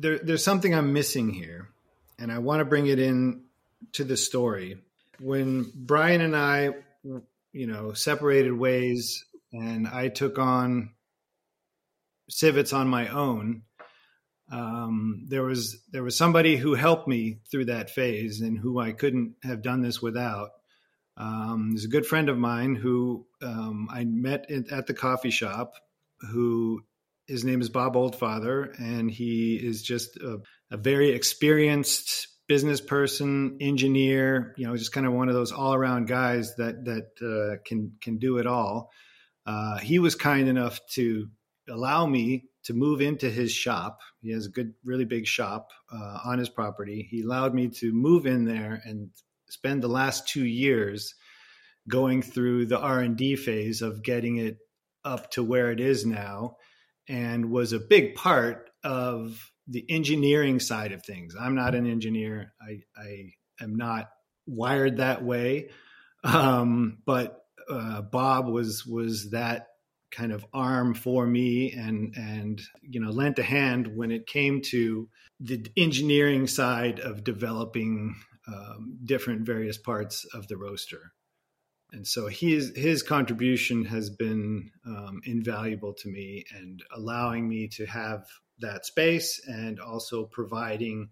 there, there's something I'm missing here, and I want to bring it in to the story. When Brian and I, you know, separated ways, and I took on sivetz on my own. Um, there was there was somebody who helped me through that phase, and who I couldn't have done this without. Um, there's a good friend of mine who um, I met at the coffee shop, who his name is Bob Oldfather, and he is just a, a very experienced business person, engineer. You know, just kind of one of those all around guys that that uh, can can do it all. Uh, he was kind enough to allow me to move into his shop. He has a good, really big shop uh, on his property. He allowed me to move in there and spend the last two years going through the R and D phase of getting it up to where it is now and was a big part of the engineering side of things. I'm not an engineer. I, I am not wired that way. Um, but uh, Bob was was that kind of arm for me and and you know lent a hand when it came to the engineering side of developing um, different various parts of the roaster and so his his contribution has been um, invaluable to me and allowing me to have that space and also providing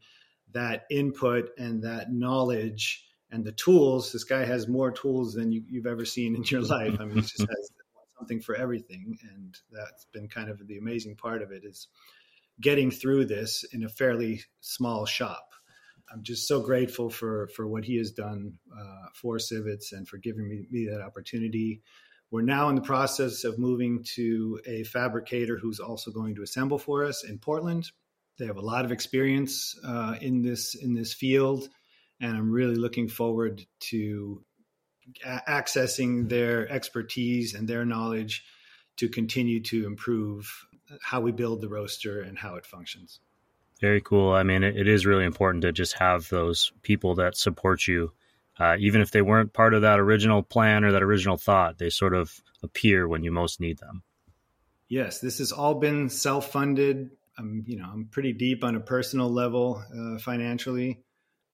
that input and that knowledge and the tools. This guy has more tools than you, have ever seen in your life. I mean, he just has something for everything, and that's been kind of the amazing part of it is getting through this in a fairly small shop. I'm just so grateful for for what he has done uh, for Sivetz and for giving me, me that opportunity. We're now in the process of moving to a fabricator who's also going to assemble for us in Portland. They have a lot of experience uh, in this in this field, and I'm really looking forward to a- accessing their expertise and their knowledge to continue to improve how we build the roaster and how it functions. Very cool. I mean, it, it is really important to just have those people that support you, uh, even if they weren't part of that original plan or that original thought. They sort of appear when you most need them. Yes, this has all been self-funded. I'm, you know, I'm pretty deep on a personal level uh, financially.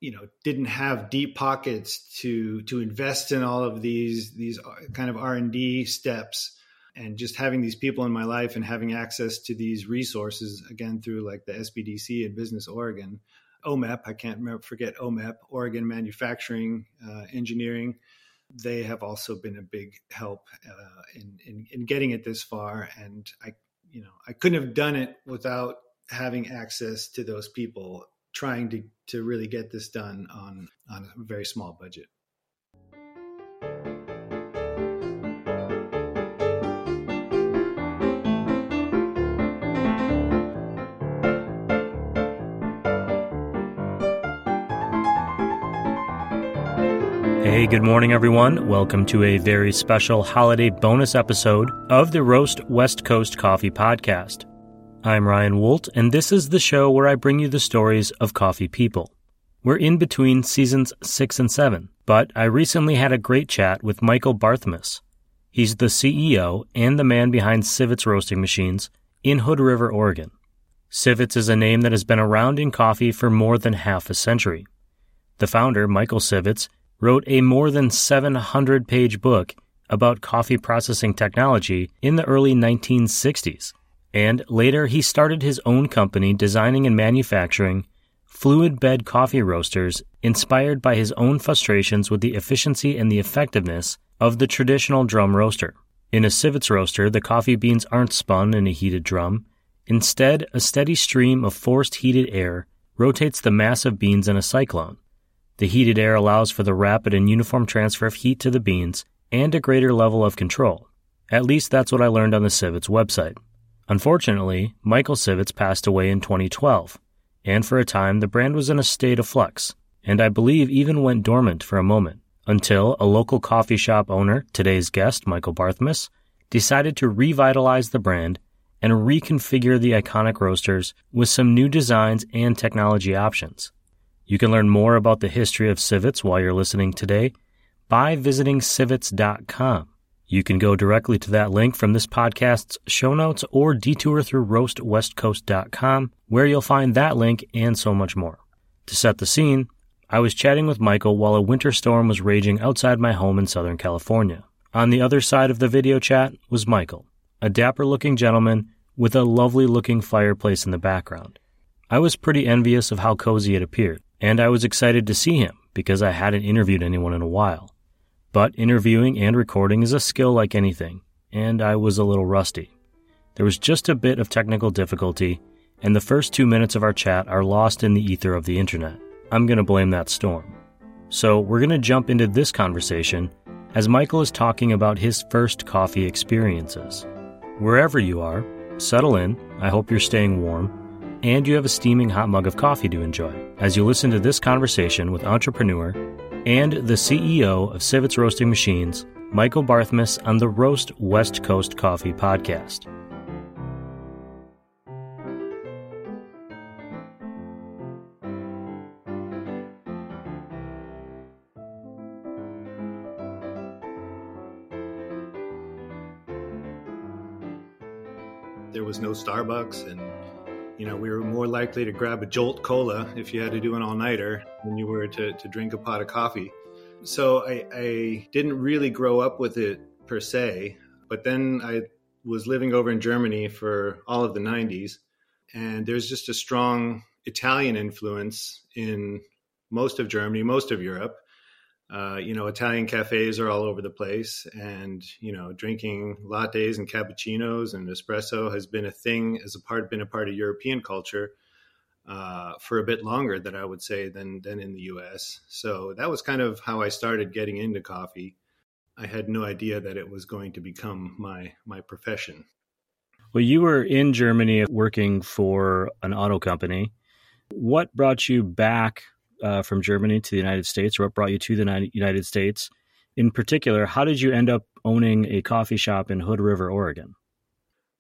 You know, didn't have deep pockets to to invest in all of these these uh, kind of R and D steps and just having these people in my life and having access to these resources again through like the SBDC and Business Oregon, OMEP, I can't forget OMEP, Oregon Manufacturing uh, Engineering. They have also been a big help uh, in, in, in getting it this far, and I, you know, I couldn't have done it without having access to those people trying to to really get this done on on a very small budget. Hey, good morning, everyone. Welcome to a very special holiday bonus episode of the Roast West Coast Coffee Podcast. I'm Ryan Wolt, and this is the show where I bring you the stories of coffee people. We're in between seasons six and seven, but I recently had a great chat with Michael Barthmus. He's the CEO and the man behind Sivetz Roasting Machines in Hood River, Oregon. Sivetz is a name that has been around in coffee for more than half a century. The founder, Michael Sivetz, wrote a more than 700 page book about coffee processing technology in the early 1960s. And later, he started his own company designing and manufacturing fluid bed coffee roasters inspired by his own frustrations with the efficiency and the effectiveness of the traditional drum roaster. In a Sivetz roaster, the coffee beans aren't spun in a heated drum. Instead, a steady stream of forced heated air rotates the mass of beans in a cyclone. The heated air allows for the rapid and uniform transfer of heat to the beans and a greater level of control. At least that's what I learned on the Sivetz website. Unfortunately, Michael Sivetz passed away in 2012, and for a time the brand was in a state of flux, and I believe even went dormant for a moment, until a local coffee shop owner, today's guest, Michael Barthmus, decided to revitalize the brand and reconfigure the iconic roasters with some new designs and technology options. You can learn more about the history of sivetz while you're listening today by visiting sivetz.com. You can go directly to that link from this podcast's show notes or detour through roastwestcoast.com, where you'll find that link and so much more. To set the scene, I was chatting with Michael while a winter storm was raging outside my home in Southern California. On the other side of the video chat was Michael, a dapper looking gentleman with a lovely looking fireplace in the background. I was pretty envious of how cozy it appeared, and I was excited to see him because I hadn't interviewed anyone in a while. But interviewing and recording is a skill like anything, and I was a little rusty. There was just a bit of technical difficulty, and the first two minutes of our chat are lost in the ether of the internet. I'm going to blame that storm. So we're going to jump into this conversation as Michael is talking about his first coffee experiences. Wherever you are, settle in. I hope you're staying warm, and you have a steaming hot mug of coffee to enjoy as you listen to this conversation with entrepreneur and the CEO of Sivetz Roasting Machines, Michael Barthmus, on the Roast West Coast Coffee podcast. There was no Starbucks and you know, we were more likely to grab a Jolt Cola if you had to do an all nighter than you were to, to drink a pot of coffee. So I, I didn't really grow up with it per se, but then I was living over in Germany for all of the 90s, and there's just a strong Italian influence in most of Germany, most of Europe. Uh, you know, Italian cafes are all over the place, and you know, drinking lattes and cappuccinos and espresso has been a thing as a part been a part of European culture uh, for a bit longer than I would say than than in the U.S. So that was kind of how I started getting into coffee. I had no idea that it was going to become my my profession. Well, you were in Germany working for an auto company. What brought you back uh, from Germany to the United States, or what brought you to the United States? In particular, how did you end up owning a coffee shop in Hood River, Oregon?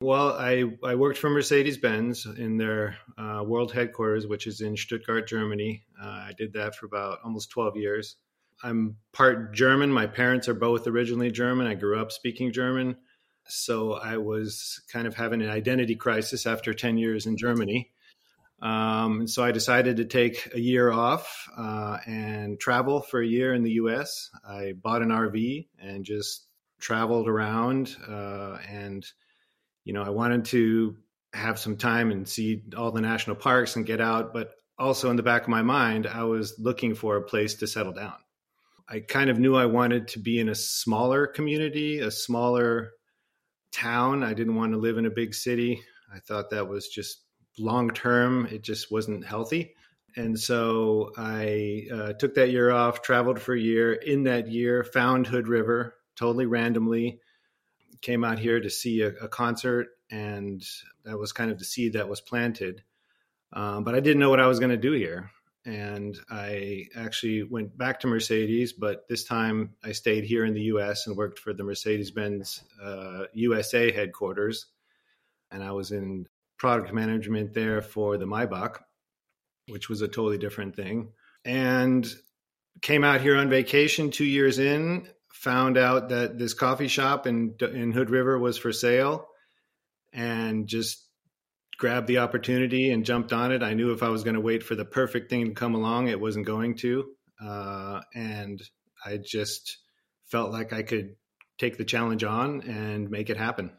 Well, I, I worked for Mercedes Benz in their uh, world headquarters, which is in Stuttgart, Germany. Uh, I did that for about almost 12 years. I'm part German. My parents are both originally German. I grew up speaking German. So I was kind of having an identity crisis after 10 years in Germany. Um, and so I decided to take a year off uh, and travel for a year in the US. I bought an RV and just traveled around. Uh, and, you know, I wanted to have some time and see all the national parks and get out. But also in the back of my mind, I was looking for a place to settle down. I kind of knew I wanted to be in a smaller community, a smaller town. I didn't want to live in a big city. I thought that was just long term, it just wasn't healthy. And so I uh, took that year off, traveled for a year. In that year, found Hood River totally randomly, came out here to see a, a concert, and that was kind of the seed that was planted. Um, but I didn't know what I was going to do here. And I actually went back to Mercedes, but this time I stayed here in the US and worked for the Mercedes Benz uh, USA headquarters. And I was in product management there for the Maybach, which was a totally different thing. And came out here on vacation two years in, found out that this coffee shop in in Hood River was for sale, and just grabbed the opportunity and jumped on it. I knew if I was going to wait for the perfect thing to come along, it wasn't going to, uh, and I just felt like I could take the challenge on and make it happen.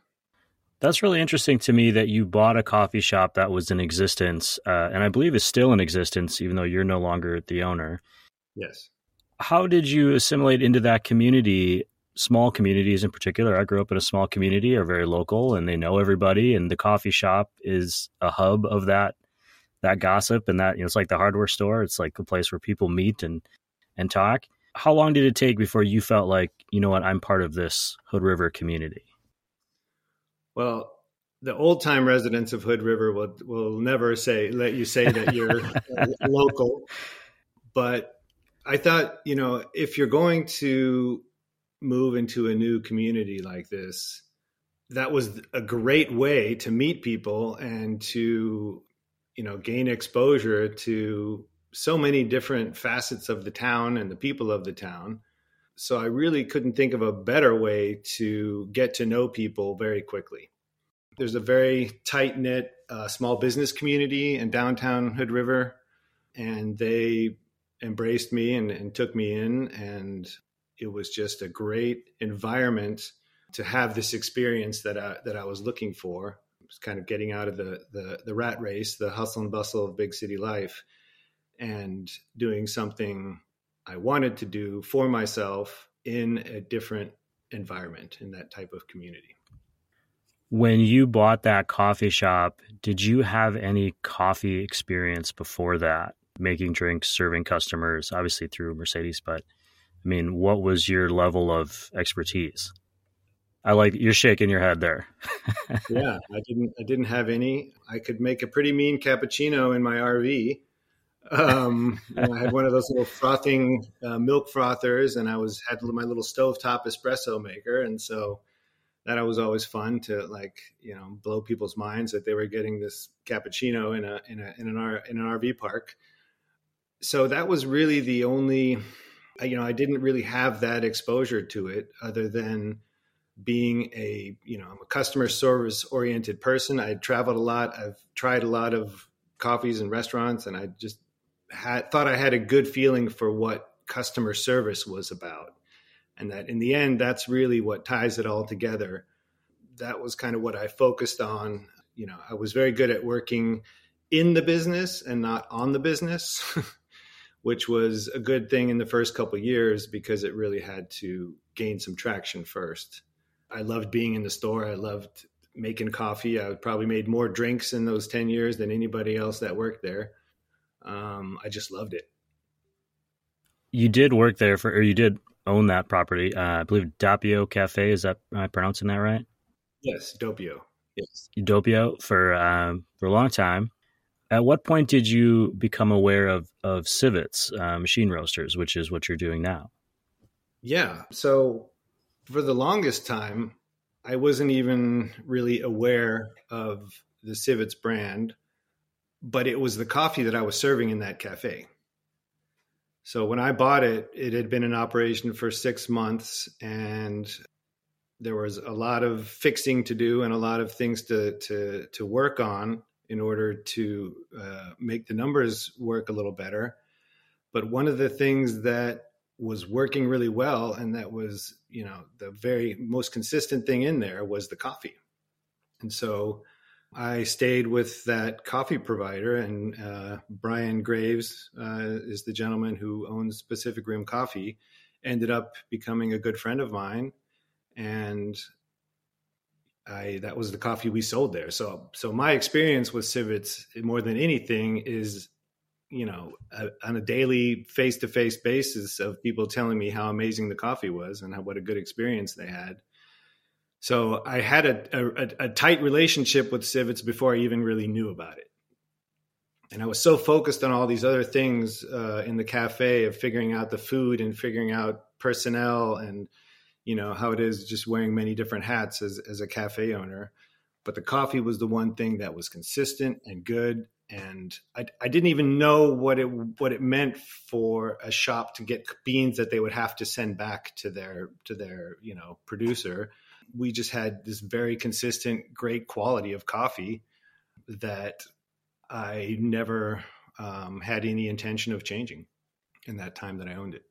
That's really interesting to me that you bought a coffee shop that was in existence, uh, and I believe is still in existence, even though you're no longer the owner. Yes. How did you assimilate into that community? Small communities, in particular, I grew up in a small community, are very local, and they know everybody. And the coffee shop is a hub of that that gossip, and that you know, it's like the hardware store. It's like a place where people meet and and talk. How long did it take before you felt like, you know what, I'm part of this Hood River community? Well, the old time residents of Hood River will will never say let you say that you're local. But I thought, you know, if you're going to move into a new community like this, that was a great way to meet people and to, you know, gain exposure to so many different facets of the town and the people of the town So I really couldn't think of a better way to get to know people very quickly. There's a very tight knit uh, small business community in downtown Hood River, and they embraced me and, and took me in. And it was just a great environment to have this experience that I, that I was looking for. It was kind of getting out of the, the, the rat race, the hustle and bustle of big city life, and doing something I wanted to do for myself in a different environment in that type of community. When you bought that coffee shop, did you have any coffee experience before that? Making drinks, serving customers, obviously through Mercedes, but I mean, what was your level of expertise? I like you're shaking your head there. yeah, I didn't I didn't have any. I could make a pretty mean cappuccino in my RV. Um, I had one of those little frothing uh, milk frothers, and I was had my little stovetop espresso maker, and so that was always fun to like you know blow people's minds that they were getting this cappuccino in a in a in an R, in an RV park. So that was really the only, you know, I didn't really have that exposure to it other than being a you know I'm a customer service oriented person. I traveled a lot. I've tried a lot of coffees and restaurants, and I just had thought I had a good feeling for what customer service was about, and that in the end, that's really what ties it all together. That was kind of what I focused on. You know, I was very good at working in the business and not on the business. which was a good thing in the first couple years because it really had to gain some traction first. I loved being in the store. I loved making coffee. I probably made more drinks in those 10 years than anybody else that worked there. Um, I just loved it. You did work there for, or you did own that property. Uh, I believe Doppio Cafe. Is that, am I pronouncing that right? Yes, Doppio. Yes. Doppio for, um, for a long time. At what point did you become aware of, of Sivetz uh, machine roasters, which is what you're doing now? Yeah. So for the longest time, I wasn't even really aware of the Sivetz brand, but it was the coffee that I was serving in that cafe. So when I bought it, it had been in operation for six months and there was a lot of fixing to do and a lot of things to, to, to work on in order to uh, make the numbers work a little better. But one of the things that was working really well and that was you know the very most consistent thing in there was the coffee and so i stayed with that coffee provider and uh, brian graves uh, is the gentleman who owns pacific rim coffee ended up becoming a good friend of mine and I that was the coffee we sold there. So so my experience with Sivetz more than anything is you know, a, on a daily face to face basis of people telling me how amazing the coffee was and how, what a good experience they had. So I had a, a, a tight relationship with Sivetz before I even really knew about it. And I was so focused on all these other things uh, in the cafe of figuring out the food and figuring out personnel and, you know, how it is just wearing many different hats as, as a cafe owner. But the coffee was the one thing that was consistent and good and I, I didn't even know what it what it meant for a shop to get beans that they would have to send back to their to their you know producer. We just had this very consistent, great quality of coffee that I never um, had any intention of changing in that time that I owned it.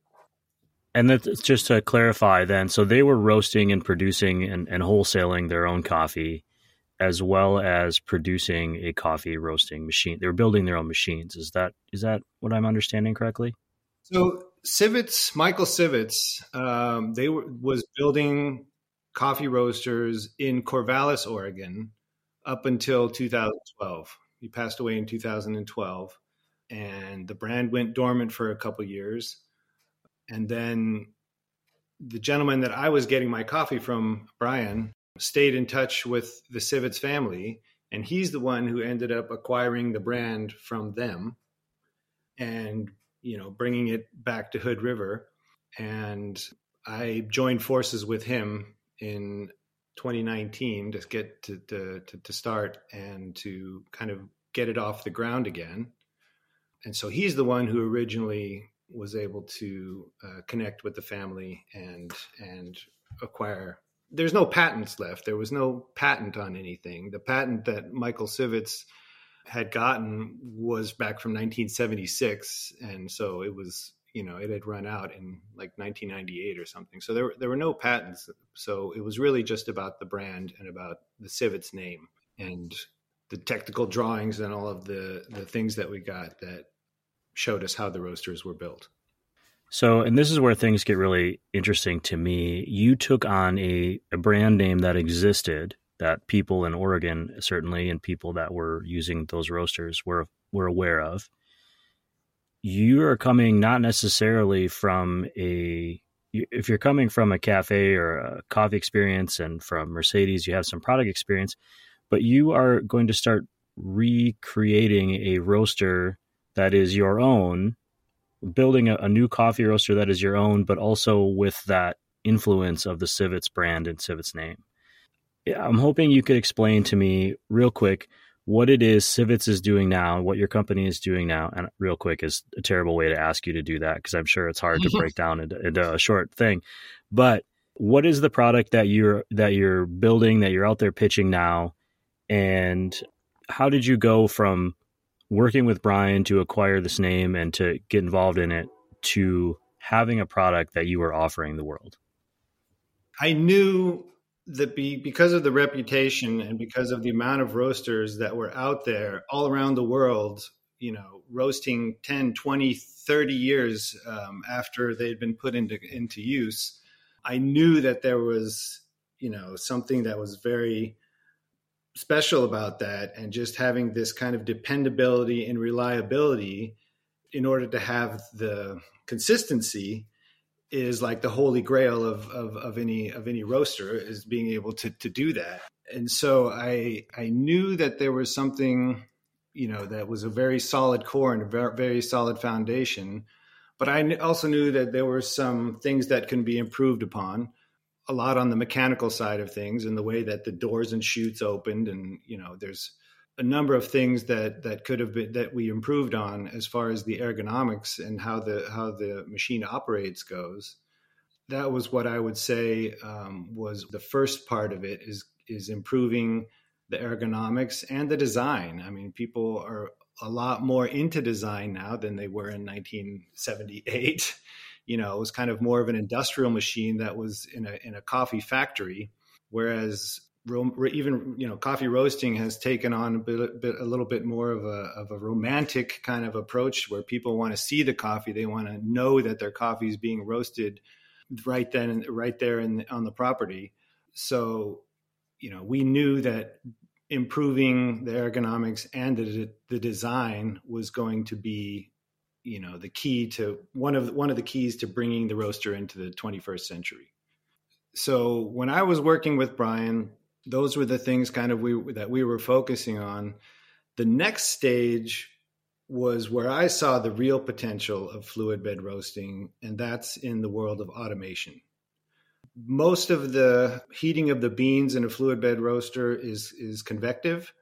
And that's just to clarify then. So they were roasting and producing and, and wholesaling their own coffee as well as producing a coffee roasting machine. They were building their own machines. Is that is that what I'm understanding correctly? So Sivetz, Michael Sivetz, um, they were was building coffee roasters in Corvallis, Oregon, up until 2012. He passed away in 2012, and the brand went dormant for a couple years, and then the gentleman that I was getting my coffee from, Brian, stayed in touch with the Sivetz family, and he's the one who ended up acquiring the brand from them and you know bringing it back to Hood River. And I joined forces with him in 2019 to get to, to, to, start and to kind of get it off the ground again. And so he's the one who originally was able to uh, connect with the family and and acquire. There's no patents left. There was no patent on anything. The patent that Michael Sivetz had gotten was back from 1976, and so it was you know it had run out in like 1998 or something. So there there were no patents. So it was really just about the brand and about the Sivetz name and the technical drawings and all of the the things that we got that showed us how the roasters were built. So, and this is where things get really interesting to me. You took on a, a brand name that existed that people in Oregon, certainly, and people that were using those roasters were were aware of. You are coming not necessarily from a if you're coming from a cafe or a coffee experience and from Mercedes, you have some product experience, but you are going to start recreating a roaster that is your own, building a, a new coffee roaster that is your own, but also with that influence of the Sivetz brand and Sivetz name. I'm hoping you could explain to me real quick what it is Sivetz is doing now, what your company is doing now. And real quick is a terrible way to ask you to do that because I'm sure it's hard to break down into, into a short thing. But what is the product that you're that you're building that you're out there pitching now, and how did you go from working with Brian to acquire this name and to get involved in it to having a product that you were offering the world? I knew that be because of the reputation and because of the amount of roasters that were out there all around the world, you know, roasting 10, 20, 30 years um, after they'd been put into into use, I knew that there was, you know, something that was very special about that and just having this kind of dependability and reliability in order to have the consistency is like the holy grail of, of, of any of any roaster is being able to to do that. And so i i knew that there was something you know that was a very solid core and a very, very solid foundation but i also knew that there were some things that can be improved upon a lot on the mechanical side of things and the way that the doors and chutes opened and you know there's a number of things that that could have been that we improved on as far as the ergonomics and how the how the machine operates goes. That was what i would say um, was the first part of it is is improving the ergonomics and the design. I mean people are a lot more into design now than they were in 1978 you know, it was kind of more of an industrial machine that was in a in a coffee factory, whereas even you know coffee roasting has taken on a bit, bit, a little bit more of a of a romantic kind of approach where people want to see the coffee they want to know that their coffee is being roasted right then right there in, on the property so you know we knew that improving the ergonomics and the, the design was going to be you know the key to one of one of the keys to bringing the roaster into the 21st century. So when I was working with Brian, those were the things kind of we that we were focusing on. The next stage was where I saw the real potential of fluid bed roasting, and that's in the world of automation. Most of the heating of the beans in a fluid bed roaster is is convective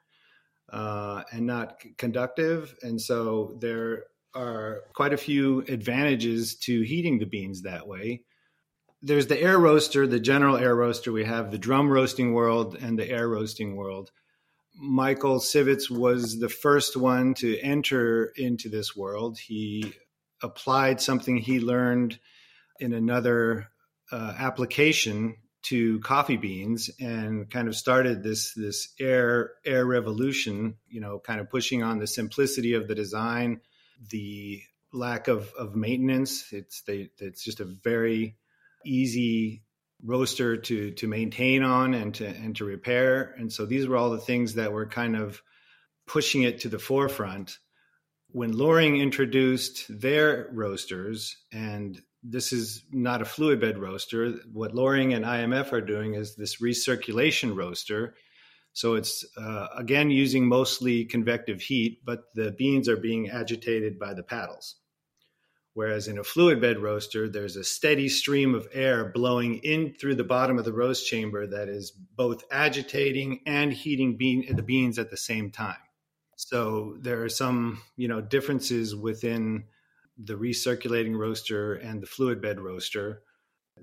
uh, and not conductive, and so there are quite a few advantages to heating the beans that way. There's the air roaster, the general air roaster. We have the drum roasting world and the air roasting world. Michael Sivetz was the first one to enter into this world. He applied something he learned in another uh, application to coffee beans and kind of started this this air air revolution you know kind of pushing on the simplicity of the design the lack of, of maintenance. It's they, it's just a very easy roaster to to maintain on and to and to repair. And so these were all the things that were kind of pushing it to the forefront. When Loring introduced their roasters, and this is not a fluid bed roaster, what Loring and IMF are doing is this recirculation roaster so it's uh, again using mostly convective heat, but the beans are being agitated by the paddles. Whereas in a fluid bed roaster, there's a steady stream of air blowing in through the bottom of the roast chamber that is both agitating and heating bean, the beans at the same time. So there are some, you know, differences within the recirculating roaster and the fluid bed roaster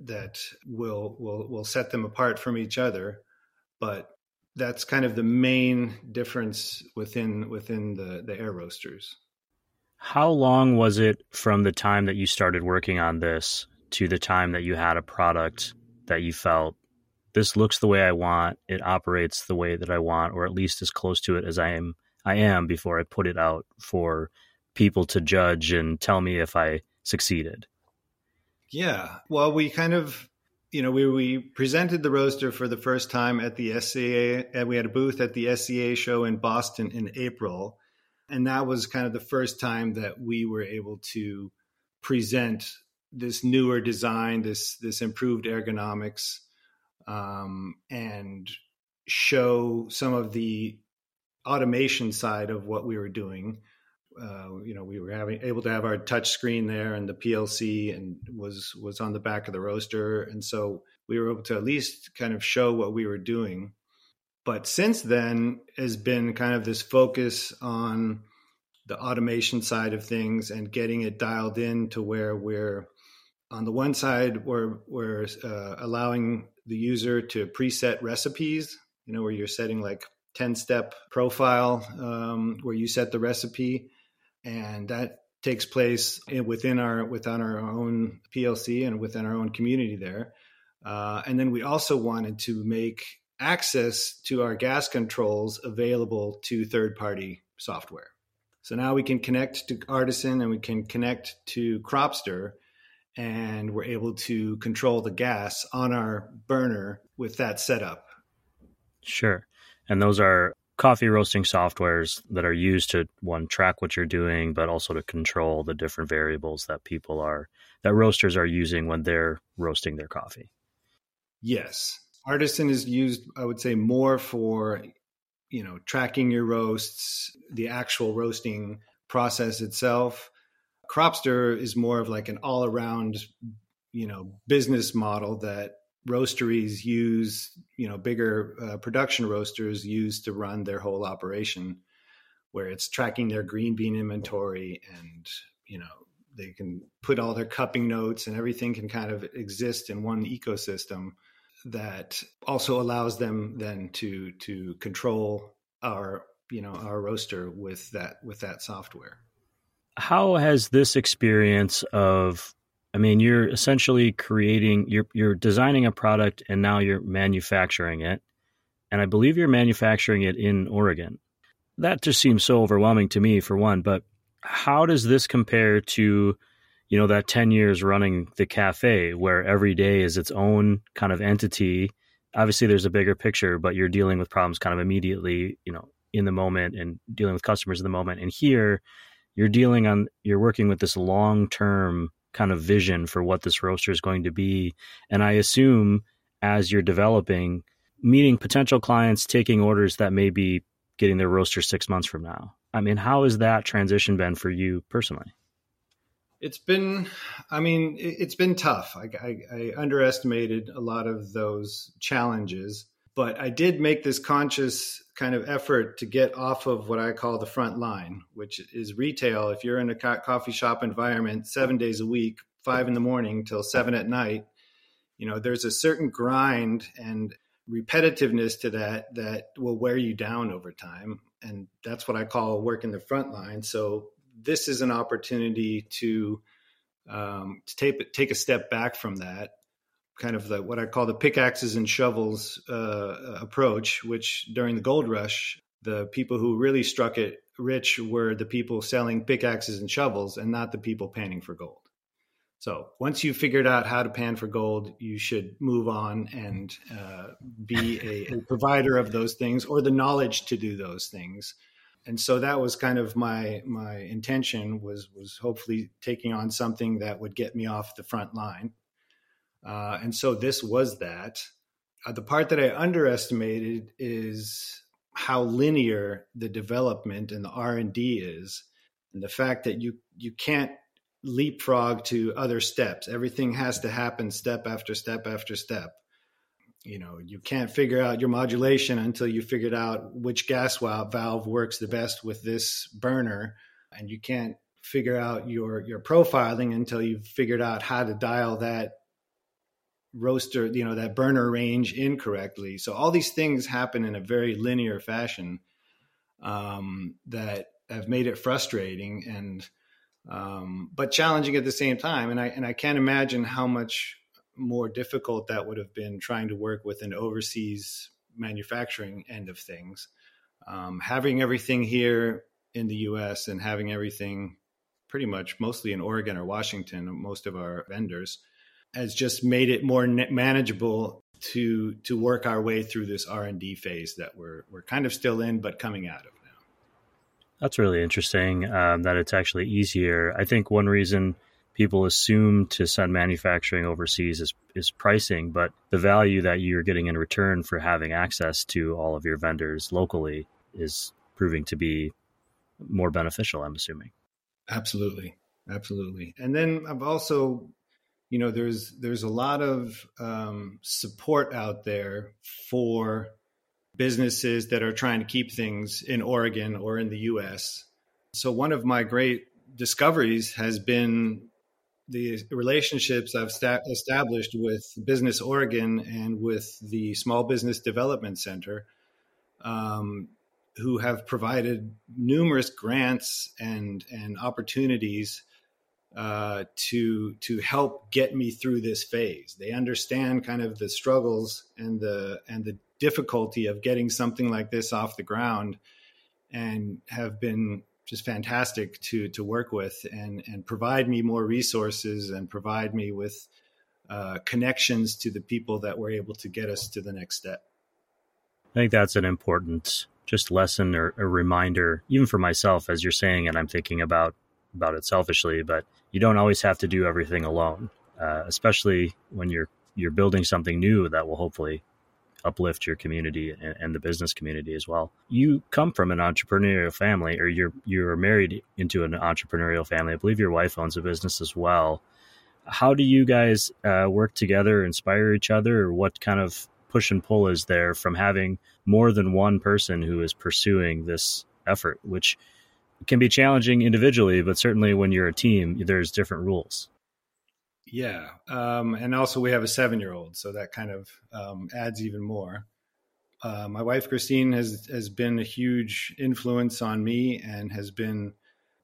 that will will will set them apart from each other. But that's kind of the main difference within within the the air roasters. How long was it from the time that you started working on this to the time that you had a product that you felt this looks the way I want, it operates the way that I want, or at least as close to it as I am I am before I put it out for people to judge and tell me if I succeeded. Yeah. Well, we kind of, you know, we, we presented the roaster for the first time at the SCA, and we had a booth at the SCA show in Boston in April. And that was kind of the first time that we were able to present this newer design, this this improved ergonomics, um, and show some of the automation side of what we were doing. Uh, you know, we were having able to have our touch screen there and the PLC and was was on the back of the roaster, and so we were able to at least kind of show what we were doing. But since then has been kind of this focus on the automation side of things and getting it dialed in to where we're on the one side we're we're uh, allowing the user to preset recipes you know where you're setting like 10 step profile um, where you set the recipe and that takes place within our within our own plc and within our own community there. Uh, and then we also wanted to make access to our gas controls available to third party software so now we can connect to artisan and we can connect to cropster and we're able to control the gas on our burner with that setup Sure. And those are coffee roasting softwares that are used to one track what you're doing, but also to control the different variables that people are that roasters are using when they're roasting their coffee. Yes. Artisan is used, I would say, more for you know tracking your roasts, the actual roasting process itself. Cropster is more of like an all around, you know, business model that roasteries use, you know, bigger uh, production roasters use to run their whole operation, where it's tracking their green bean inventory and, you know, they can put all their cupping notes and everything can kind of exist in one ecosystem that also allows them then to to control our you know our roaster with that with that software how has this experience of I mean, you're essentially creating, you're you're designing a product, and now you're manufacturing it, and I believe you're manufacturing it in Oregon. That just seems so overwhelming to me, for one. But how does this compare to, you know, that ten years running the cafe, where every day is its own kind of entity? Obviously, there's a bigger picture, but you're dealing with problems kind of immediately, you know, in the moment, and dealing with customers in the moment. And here, you're dealing on, you're working with this long term kind of vision for what this roaster is going to be. And I assume as you're developing, meeting potential clients, taking orders that may be getting their roaster six months from now. I mean, how has that transition been for you personally? It's been, I mean, it's been tough. I, I, I underestimated a lot of those challenges, but I did make this conscious kind of effort to get off of what I call the front line, which is retail. If you're in a coffee shop environment seven days a week, five in the morning till seven at night, you know, there's a certain grind and repetitiveness to that that will wear you down over time. And that's what I call working the front line. So this is an opportunity to um, to take take a step back from that kind of the what I call the pickaxes and shovels uh, approach, which during the gold rush, the people who really struck it rich were the people selling pickaxes and shovels and not the people panning for gold. So once you've figured out how to pan for gold, you should move on and uh, be a, a provider of those things or the knowledge to do those things. And so that was kind of my my intention was was hopefully taking on something that would get me off the front line uh, and so this was that. Uh, the part that I underestimated is how linear the development and the R and D is, and the fact that you you can't leapfrog to other steps. Everything has to happen step after step after step. You know, you can't figure out your modulation until you figured out which gas valve works the best with this burner, and you can't figure out your your profiling until you've figured out how to dial that roaster, you know, that burner range incorrectly. So all these things happen in a very linear fashion um, that have made it frustrating and um, but challenging at the same time. And I and I can't imagine how much more difficult that would have been trying to work with an overseas manufacturing end of things. Um, having everything here in the U.S. and having everything pretty much mostly in Oregon or Washington, most of our vendors has just made it more manageable to to work our way through this R and D phase that we're we're kind of still in, but coming out of now. That's really interesting. Um, that it's actually easier. I think one reason people assume to send manufacturing overseas is is pricing, but the value that you're getting in return for having access to all of your vendors locally is proving to be more beneficial. I'm assuming. Absolutely, absolutely. And then I've also you know there's there's a lot of um, support out there for businesses that are trying to keep things in Oregon or in the U.S. So one of my great discoveries has been the relationships I've sta- established with Business Oregon and with the Small Business Development Center, um, who have provided numerous grants and and opportunities uh, to to help get me through this phase. They understand kind of the struggles and the and the difficulty of getting something like this off the ground, and have been just fantastic to to work with and and provide me more resources and provide me with uh, connections to the people that were able to get us to the next step. I think that's an important just lesson or a reminder, even for myself, as you're saying, and I'm thinking about about it selfishly, but you don't always have to do everything alone, uh, especially when you're you're building something new that will hopefully uplift your community and, and, the business community as well. You come from an entrepreneurial family, or you're you're married into an entrepreneurial family. I believe your wife owns a business as well. How do you guys uh, work together, inspire each other, or what kind of push and pull is there from having more than one person who is pursuing this effort, which can be challenging individually, but certainly when you're a team, there's different rules. Yeah, um, and also we have a seven-year-old, so that kind of um, adds even more. Uh, my wife Christine has has been a huge influence on me and has been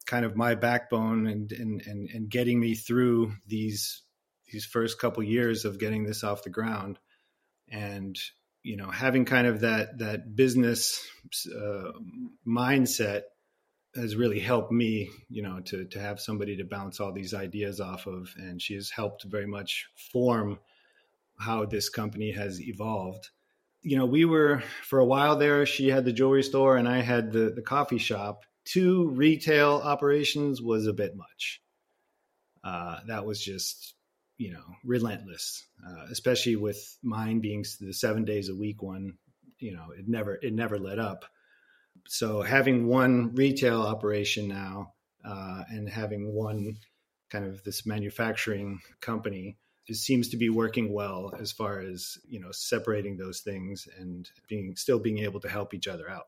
kind of my backbone and and and, and getting me through these these first couple years of getting this off the ground, and you know having kind of that that business uh, mindset has really helped me, you know, to to have somebody to bounce all these ideas off of, and she has helped very much form how this company has evolved. You know, we were for a while there. She had the jewelry store, and I had the the coffee shop. Two retail operations was a bit much. Uh, that was just you know relentless, uh, especially with mine being the seven days a week one. You know, it never it never let up so having one retail operation now uh, and having one kind of this manufacturing company it seems to be working well as far as you know separating those things and being still being able to help each other out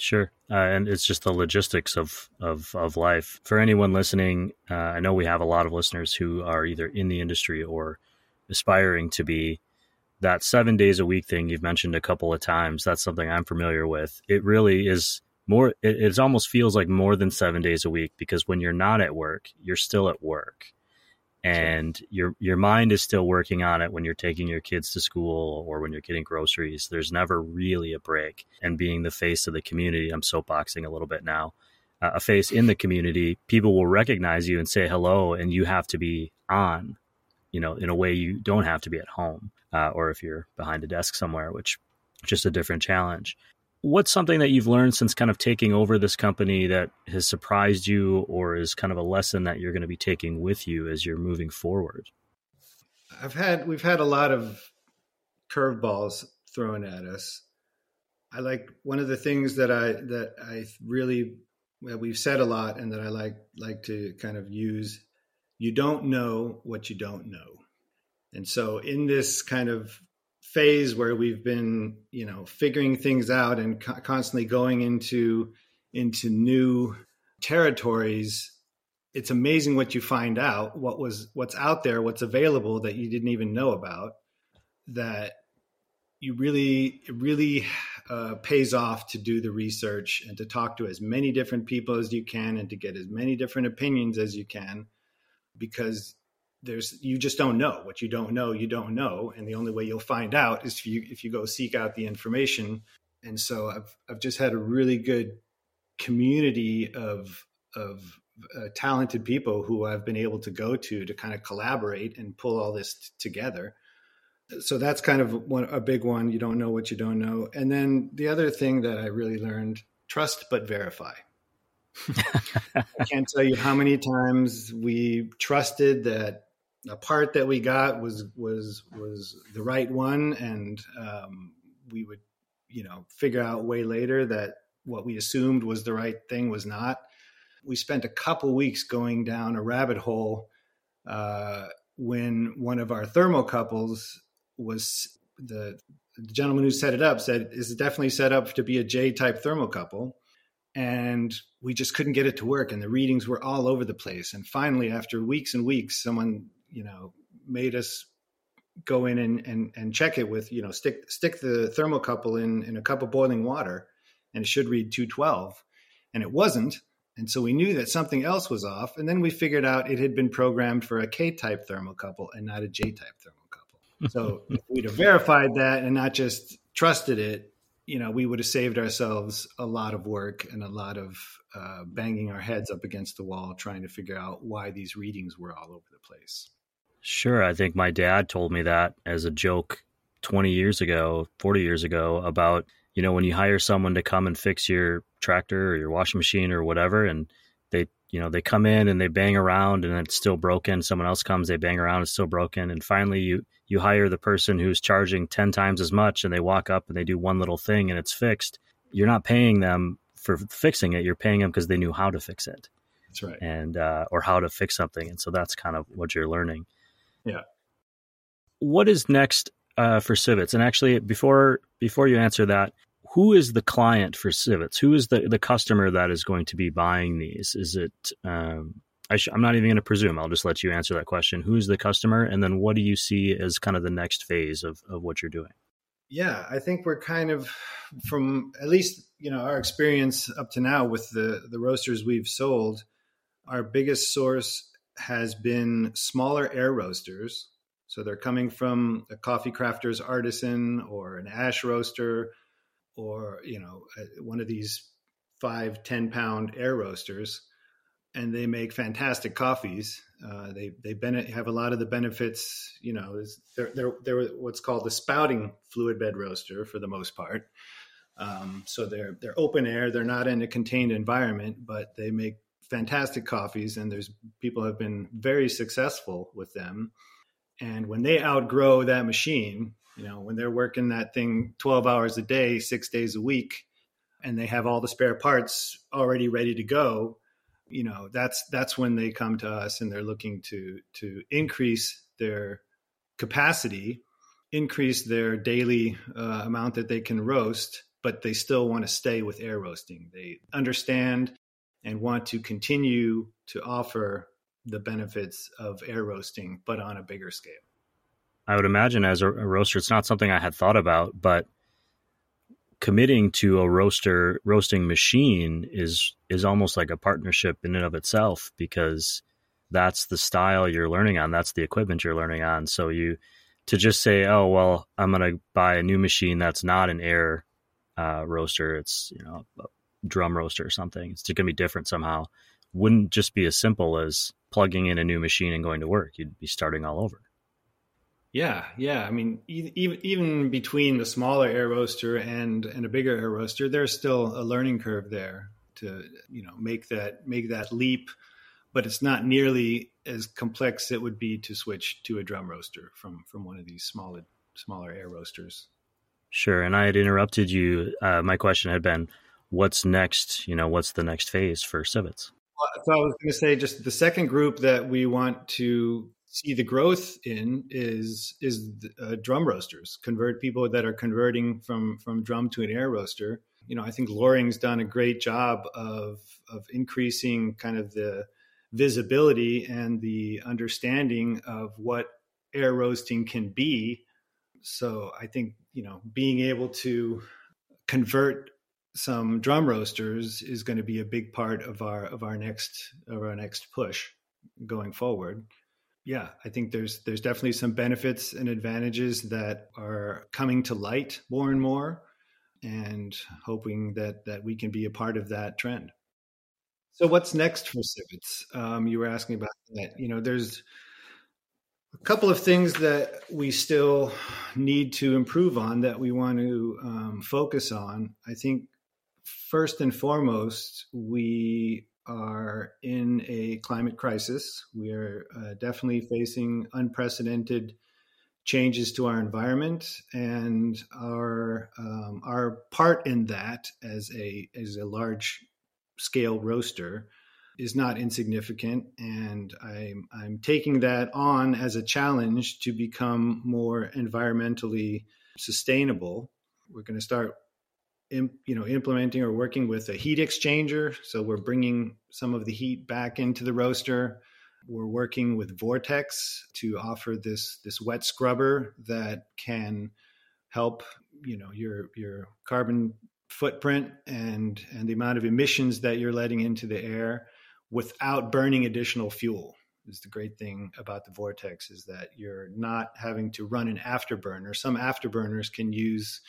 Sure, uh, and it's just the logistics of of of life. For anyone listening, uh, I know we have a lot of listeners who are either in the industry or aspiring to be that seven days a week thing you've mentioned a couple of times, that's something I'm familiar with. It really is more, it, it almost feels like more than seven days a week because when you're not at work, you're still at work and sure. your your mind is still working on it when you're taking your kids to school or when you're getting groceries. There's never really a break. And being the face of the community, I'm soapboxing a little bit now. Uh, a face in the community, people will recognize you and say hello, and you have to be on, you know, in a way you don't have to be at home uh, or if you're behind a desk somewhere, which just a different challenge. What's something that you've learned since kind of taking over this company that has surprised you, or is kind of a lesson that you're going to be taking with you as you're moving forward? I've had we've had a lot of curveballs thrown at us. I like one of the things that I that I really well, we've said a lot and that I like like to kind of use. You don't know what you don't know. And so in this kind of phase where we've been, you know, figuring things out and co- constantly going into into new territories, it's amazing what you find out, what was what's out there, what's available that you didn't even know about. That you really it really uh, pays off to do the research and to talk to as many different people as you can and to get as many different opinions as you can because there's you just don't know. What you don't know you don't know. And the only way you'll find out is if you if you go seek out the information. And so i've i've just had a really good community of of uh, talented people who i've been able to go to to kind of collaborate and pull all this t- together. So that's kind of one a big one. You don't know what you don't know. And then the other thing that i really learned trust but verify. I can't tell you how many times we trusted that a part that we got was was was the right one, and um, we would you know figure out way later that what we assumed was the right thing was not. We spent a couple weeks going down a rabbit hole uh, when one of our thermocouples was the, the gentleman who set it up said is definitely set up to be a J type thermocouple and we just couldn't get it to work. And the readings were all over the place. And finally after weeks and weeks someone you know made us go in and, and, and check it with you know stick stick the thermocouple in in a cup of boiling water and it should read 212 and it wasn't. And so we knew that something else was off. And then we figured out it had been programmed for a k-type thermocouple and not a j-type thermocouple. So if we'd have verified that and not just trusted it you know we would have saved ourselves a lot of work and a lot of uh, banging our heads up against the wall trying to figure out why these readings were all over the place Sure. I think my dad told me that as a joke 20 years ago, 40 years ago about, you know, when you hire someone to come and fix your tractor or your washing machine or whatever, and they, you know, they come in and they bang around and it's still broken. Someone else comes, they bang around, it's still broken. And finally you, you hire the person who's charging 10 times as much and they walk up and they do one little thing and it's fixed. You're not paying them for fixing it. You're paying them because they knew how to fix it. That's right. And, uh, or how to fix something. And so that's kind of what you're learning. Yeah. What is next uh, for Sivetz? And actually, before before you answer that, who is the client for Sivetz? Who is the the customer that is going to be buying these? Is it? Um, I am not even going to presume. I'll just let you answer that question. Who is the customer, and then what do you see as kind of the next phase of of what you're doing? Yeah, I think we're kind of from at least you know our experience up to now with the the roasters we've sold. Our biggest source has been smaller air roasters. So they're coming from a coffee crafter's artisan or an ash roaster or, you know, one of these five, 10 pound air roasters. And they make fantastic coffees. Uh, they they have a lot of the benefits. You know, they're, they're they're what's called the spouting fluid bed roaster for the most part. Um, so they're they're open air. They're not in a contained environment, but they make fantastic coffees, and there's people have been very successful with them. And when they outgrow that machine, you know, when they're working that thing 12 hours a day, six days a week, and they have all the spare parts already ready to go, you know, that's that's when they come to us and they're looking to to increase their capacity, increase their daily uh, amount that they can roast, but they still want to stay with air roasting. They understand and want to continue to offer the benefits of air roasting, but on a bigger scale. I would imagine as a, roaster, it's not something I had thought about, but committing to a roaster roasting machine is is almost like a partnership in and of itself because that's the style you're learning on that's the equipment you're learning on so you to just say oh well i'm going to buy a new machine that's not an air uh, roaster it's you know drum roaster or something. It's going to be different somehow. Wouldn't just be as simple as plugging in a new machine and going to work. You'd be starting all over. Yeah, yeah. I mean, even even between the smaller air roaster and and a bigger air roaster, there's still a learning curve there to you know make that make that leap. But it's not nearly as complex it would be to switch to a drum roaster from from one of these smaller smaller air roasters. Sure. And I had interrupted you. Uh, my question had been, what's next? You know, what's the next phase for Sivetz? So I was going to say, just the second group that we want to see the growth in is is uh, drum roasters. Convert people that are converting from from drum to an air roaster. You know, I think Loring's done a great job of of increasing kind of the visibility and the understanding of what air roasting can be. So I think, you know, being able to convert some drum roasters is going to be a big part of our of our next of our next push going forward. Yeah, I think there's there's definitely some benefits and advantages that are coming to light more and more and hoping that that we can be a part of that trend. So what's next for Sivetz? Um, you were asking about that. You know, there's a couple of things that we still need to improve on that we want to um, focus on. I think first and foremost, we are in a climate crisis. We are uh, definitely facing unprecedented changes to our environment, and our um, our part in that as a as a large scale roaster is not insignificant, and I'm I'm taking that on as a challenge to become more environmentally sustainable. We're going to start, you know, implementing or working with a heat exchanger. So we're bringing some of the heat back into the roaster. We're working with Vortex to offer this this wet scrubber that can help you know your your carbon footprint and and the amount of emissions that you're letting into the air without burning additional fuel is the great thing about the vortex is that you're not having to run an afterburner some afterburners can use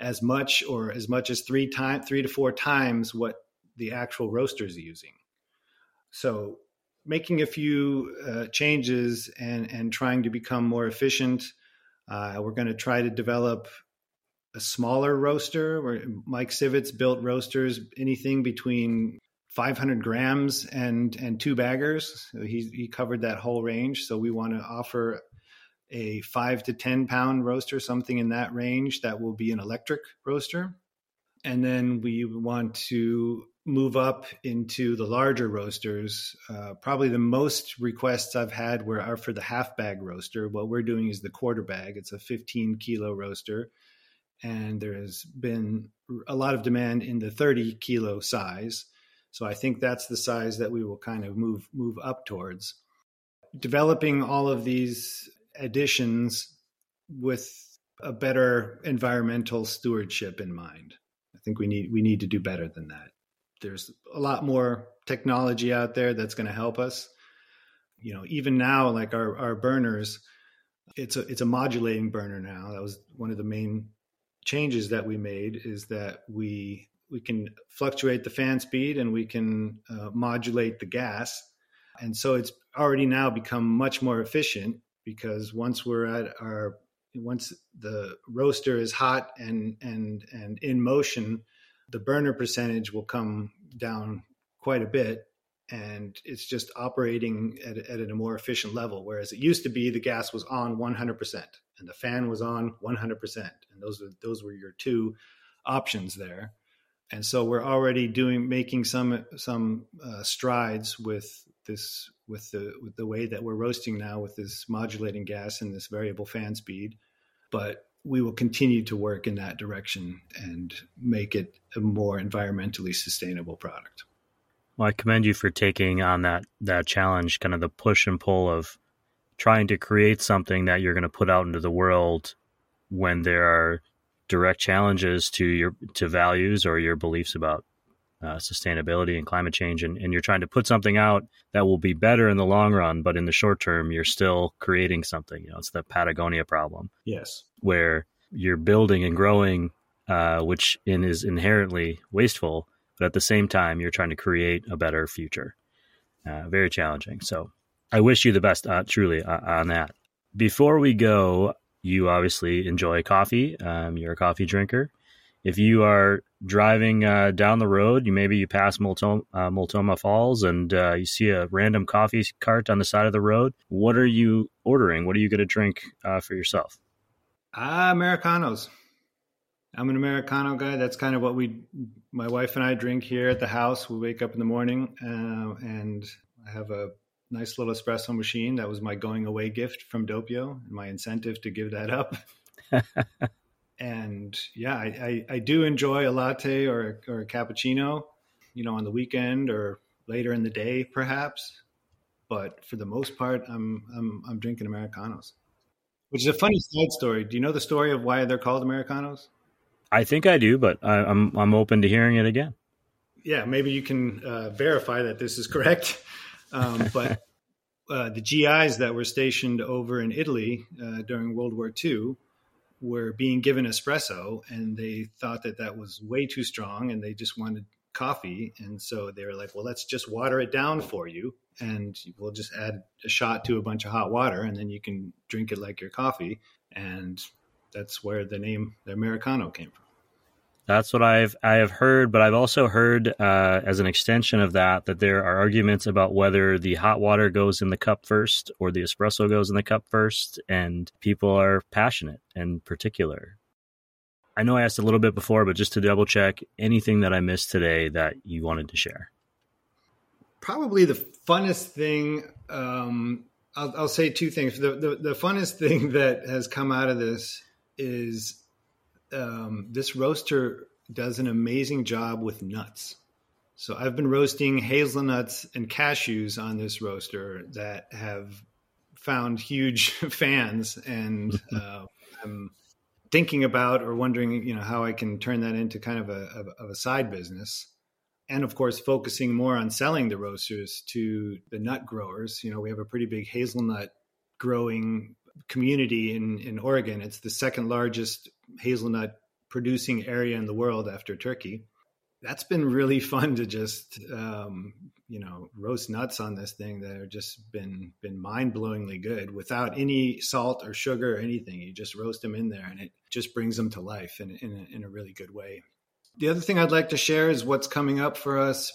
as much or as much as three times three to four times what the actual roaster is using so making a few uh, changes and and trying to become more efficient uh, we're going to try to develop a smaller roaster where Mike Sivetz built roasters anything between 500 grams and and two baggers. So he he covered that whole range. So we want to offer a five to 10 pound roaster, something in that range that will be an electric roaster. And then we want to move up into the larger roasters. Uh, probably the most requests I've had were are for the half bag roaster. What we're doing is the quarter bag. It's a 15 kilo roaster and there has been a lot of demand in the 30 kilo size. So I think that's the size that we will kind of move move up towards. Developing all of these additions with a better environmental stewardship in mind. I think we need we need to do better than that. There's a lot more technology out there that's going to help us. You know, even now, like our our burners, it's a it's a modulating burner now. That was one of the main changes that we made is that we we can fluctuate the fan speed and we can uh, modulate the gas and so it's already now become much more efficient because once we're at our once the roaster is hot and and and in motion the burner percentage will come down quite a bit and it's just operating at, at a more efficient level whereas it used to be the gas was on 100% and the fan was on 100% and those were those were your two options there. And so we're already doing making some some uh, strides with this with the with the way that we're roasting now with this modulating gas and this variable fan speed but we will continue to work in that direction and make it a more environmentally sustainable product. Well i commend you for taking on that that challenge kind of the push and pull of trying to create something that you're going to put out into the world when there are direct challenges to your to values or your beliefs about uh, sustainability and climate change and, and you're trying to put something out that will be better in the long run but in the short term you're still creating something you know it's the patagonia problem yes where you're building and growing uh, which in is inherently wasteful but at the same time you're trying to create a better future uh, very challenging so I wish you the best, uh, truly, uh, on that. Before we go, you obviously enjoy coffee. Um, you're a coffee drinker. If you are driving uh, down the road, you maybe you pass Multnomah, uh, Multnomah Falls and uh, you see a random coffee cart on the side of the road. What are you ordering? What are you going to drink uh, for yourself? Ah, Americanos. I'm an Americano guy. That's kind of what we, my wife and I, drink here at the house. We wake up in the morning uh, and I have a nice little espresso machine. That was my going away gift from Doppio, and my incentive to give that up. and yeah, I, I, I, do enjoy a latte or or a cappuccino, you know, on the weekend or later in the day, perhaps. but for the most part, I'm I'm I'm drinking Americanos, which is a funny side story. Do you know the story of why they're called Americanos? I think I do, but I, am I'm, I'm open to hearing it again. Yeah, maybe you can uh, verify that this is correct. Um, but uh, the GIs that were stationed over in Italy uh, during World War II were being given espresso, and they thought that that was way too strong, and they just wanted coffee. And so they were like, well, let's just water it down for you. And we'll just add a shot to a bunch of hot water, and then you can drink it like your coffee. And that's where the name, the Americano, came from. That's what I've I have heard, but I've also heard uh, as an extension of that that there are arguments about whether the hot water goes in the cup first or the espresso goes in the cup first, and people are passionate and particular. I know I asked a little bit before, but just to double check, anything that I missed today that you wanted to share? Probably the funnest thing. Um, I'll, I'll, say two things. The, the, the funnest thing that has come out of this is um, this roaster does an amazing job with nuts. So I've been roasting hazelnuts and cashews on this roaster that have found huge fans, and uh, I'm thinking about or wondering, you know, how I can turn that into kind of a, of a side business. And of course, focusing more on selling the roasters to the nut growers. You know, we have a pretty big hazelnut growing community in, in Oregon. It's the second largest hazelnut producing area in the world after Turkey. That's been really fun to just um, you know roast nuts on this thing that have just been been mind blowingly good without any salt or sugar or anything. You just roast them in there, and it just brings them to life in in a, in a really good way. The other thing I'd like to share is what's coming up for us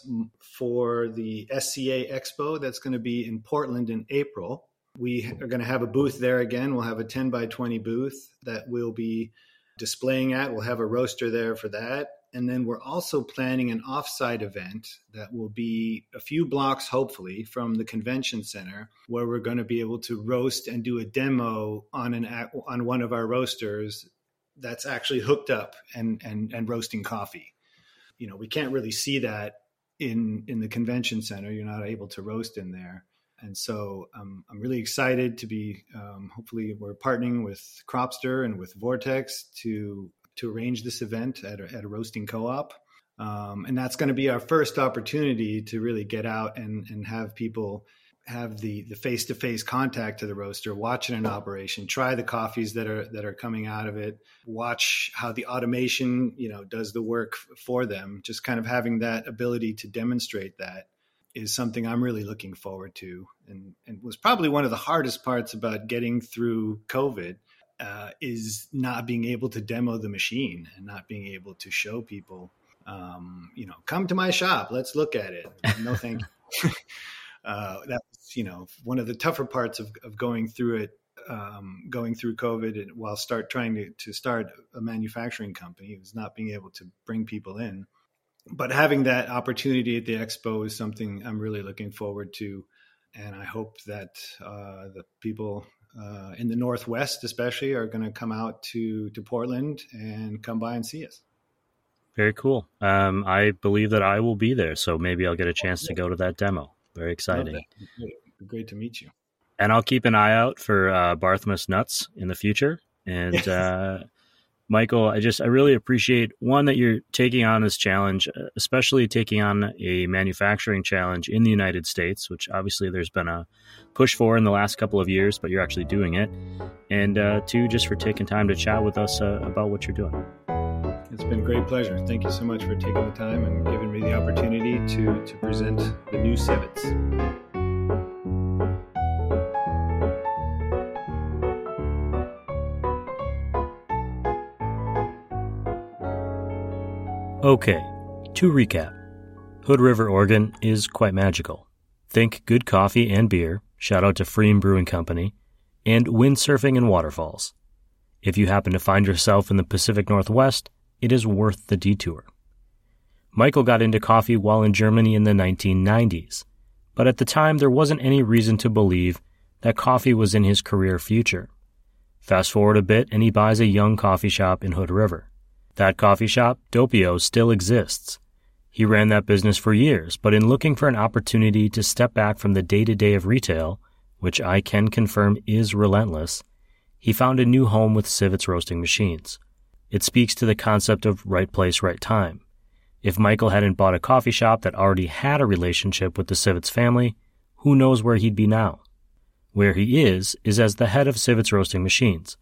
for the SCA Expo that's going to be in Portland in April. We are going to have a booth there again. We'll have a 10 by 20 booth that we'll be displaying at. We'll have a roaster there for that. And then we're also planning an offsite event that will be a few blocks, hopefully, from the convention center, where we're going to be able to roast and do a demo on an on one of our roasters that's actually hooked up and and and roasting coffee. You know, we can't really see that in in the convention center. You're not able to roast in there and so um, I'm really excited to be. Um, hopefully, we're partnering with Cropster and with Vortex to to arrange this event at a, at a roasting co-op, um, and that's going to be our first opportunity to really get out and and have people have the the face to face contact to the roaster, watch it in operation, try the coffees that are that are coming out of it, watch how the automation you know does the work for them. Just kind of having that ability to demonstrate that is something I'm really looking forward to, and and was probably one of the hardest parts about getting through COVID. Uh, is not being able to demo the machine and not being able to show people, um, you know, come to my shop, let's look at it. No, thank you. uh, that's you know one of the tougher parts of, of going through it, um, going through COVID, and while start trying to, to start a manufacturing company, was not being able to bring people in but having that opportunity at the expo is something I'm really looking forward to, and I hope that uh, the people uh, in the Northwest, especially, are going to come out to to Portland and come by and see us. Very cool. Um, I believe that I will be there, so maybe I'll get a chance to go to that demo. Very exciting. Great. Great to meet you. And I'll keep an eye out for uh, Barthmus nuts in the future. And uh, Michael, I just I really appreciate one that you're taking on this challenge, uh, especially taking on a manufacturing challenge in the United States, which obviously there's been a push for in the last couple of years, but you're actually doing it. And uh, two, just for taking time to chat with us uh, about what you're doing. It's been a great pleasure. Thank you so much for taking the time and giving me the opportunity to to present the new Sivetz. Okay, to recap Hood River, Oregon is quite magical. Think good coffee and beer, shout out to Pfriem Brewing Company, and windsurfing and waterfalls. If you happen to find yourself in the Pacific Northwest, it is worth the detour. Michael got into coffee while in Germany in the 1990s, but at the time there wasn't any reason to believe that coffee was in his career future. Fast forward a bit and he buys a young coffee shop in Hood River. That coffee shop, Doppio, still exists. He ran that business for years, but in looking for an opportunity to step back from the day to day of retail, which I can confirm is relentless, he found a new home with Sivetz roasting machines. It speaks to the concept of right place, right time. If Michael hadn't bought a coffee shop that already had a relationship with the Sivetz family, who knows where he'd be now? Where he is, is as the head of Sivetz Roasting Machines,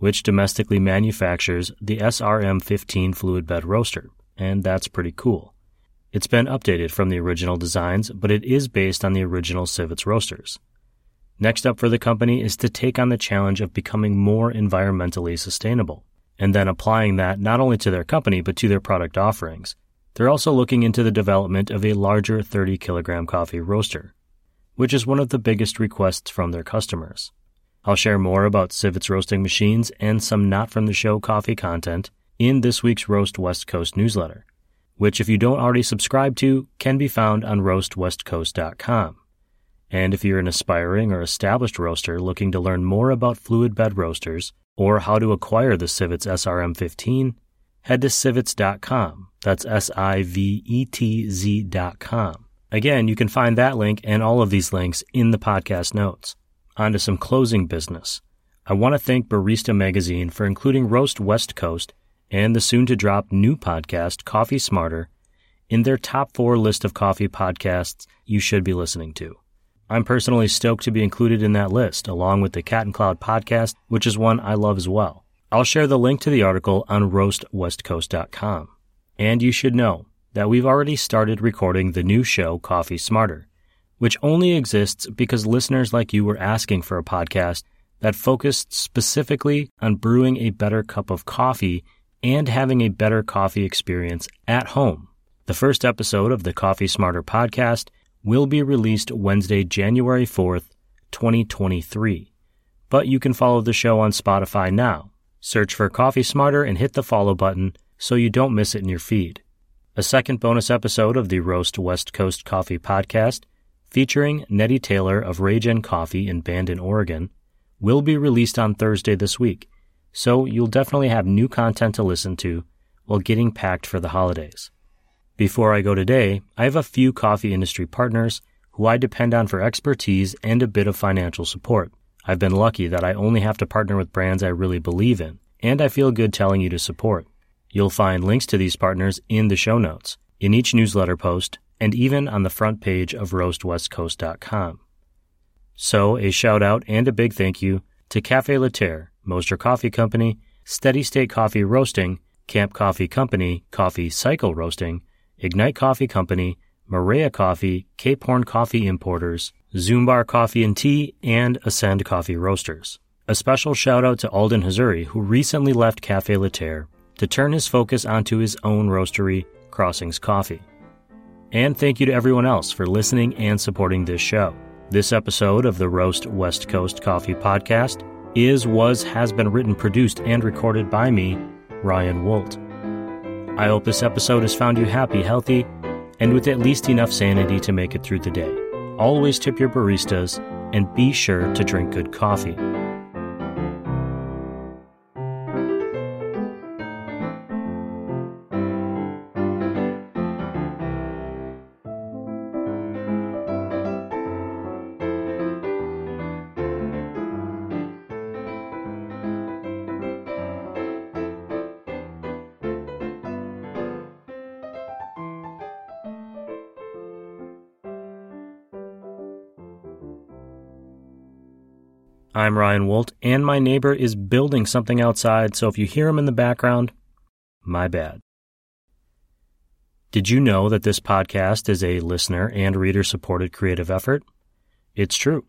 which domestically manufactures the SRM 15 fluid bed roaster, and that's pretty cool. It's been updated from the original designs, but it is based on the original Sivetz roasters. Next up for the company is to take on the challenge of becoming more environmentally sustainable, and then applying that not only to their company but to their product offerings. They're also looking into the development of a larger 30 kilogram coffee roaster, which is one of the biggest requests from their customers. I'll share more about Sivetz roasting machines and some not from the show coffee content in this week's Roast West Coast newsletter, which if you don't already subscribe to, can be found on roastwestcoast.com. And if you're an aspiring or established roaster looking to learn more about fluid bed roasters or how to acquire the Sivetz SRM15, head to sivetz.com. That's S I V E T Z.com. Again, you can find that link and all of these links in the podcast notes. On to some closing business. I want to thank Barista Magazine for including Roast West Coast and the soon to drop new podcast, Coffee Smarter, in their top four list of coffee podcasts you should be listening to. I'm personally stoked to be included in that list, along with the Cat and Cloud podcast, which is one I love as well. I'll share the link to the article on roastwestcoast.com. And you should know that we've already started recording the new show, Coffee Smarter, which only exists because listeners like you were asking for a podcast that focused specifically on brewing a better cup of coffee and having a better coffee experience at home. The first episode of the Coffee Smarter podcast will be released Wednesday, January 4th, 2023. But you can follow the show on Spotify now. Search for Coffee Smarter and hit the follow button so you don't miss it in your feed. A second bonus episode of the Roast West Coast Coffee podcast, featuring Nettie Taylor of Rage and Coffee in Bandon, Oregon, will be released on Thursday this week, so you'll definitely have new content to listen to while getting packed for the holidays. Before I go today, I have a few coffee industry partners who I depend on for expertise and a bit of financial support. I've been lucky that I only have to partner with brands I really believe in, and I feel good telling you to support. You'll find links to these partners in the show notes, in each newsletter post, and even on the front page of roastwestcoast.com. So, a shout out and a big thank you to Cafe Laterre, Moster Coffee Company, Steady State Coffee Roasting, Camp Coffee Company, Coffee Cycle Roasting, Ignite Coffee Company, Maria Coffee, Cape Horn Coffee Importers, Zumbar Coffee and Tea, and Ascend Coffee Roasters. A special shout out to Alden Hazuri, who recently left Cafe Laterre to turn his focus onto his own roastery, Crossings Coffee. And thank you to everyone else for listening and supporting this show. This episode of the Roast West Coast Coffee Podcast is, was, has been written, produced, and recorded by me, Ryan Wolt. I hope this episode has found you happy, healthy, and with at least enough sanity to make it through the day. Always tip your baristas and be sure to drink good coffee. I'm Ryan Wolt, and my neighbor is building something outside, so if you hear him in the background, my bad. Did you know that this podcast is a listener and reader supported creative effort? It's true.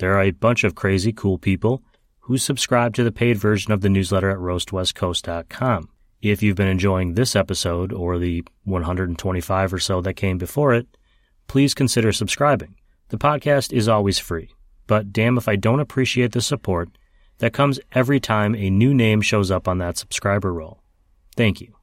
There are a bunch of crazy cool people who subscribe to the paid version of the newsletter at roastwestcoast.com. If you've been enjoying this episode or the 125 or so that came before it, please consider subscribing. The podcast is always free but damn if I don't appreciate the support that comes every time a new name shows up on that subscriber roll. Thank you.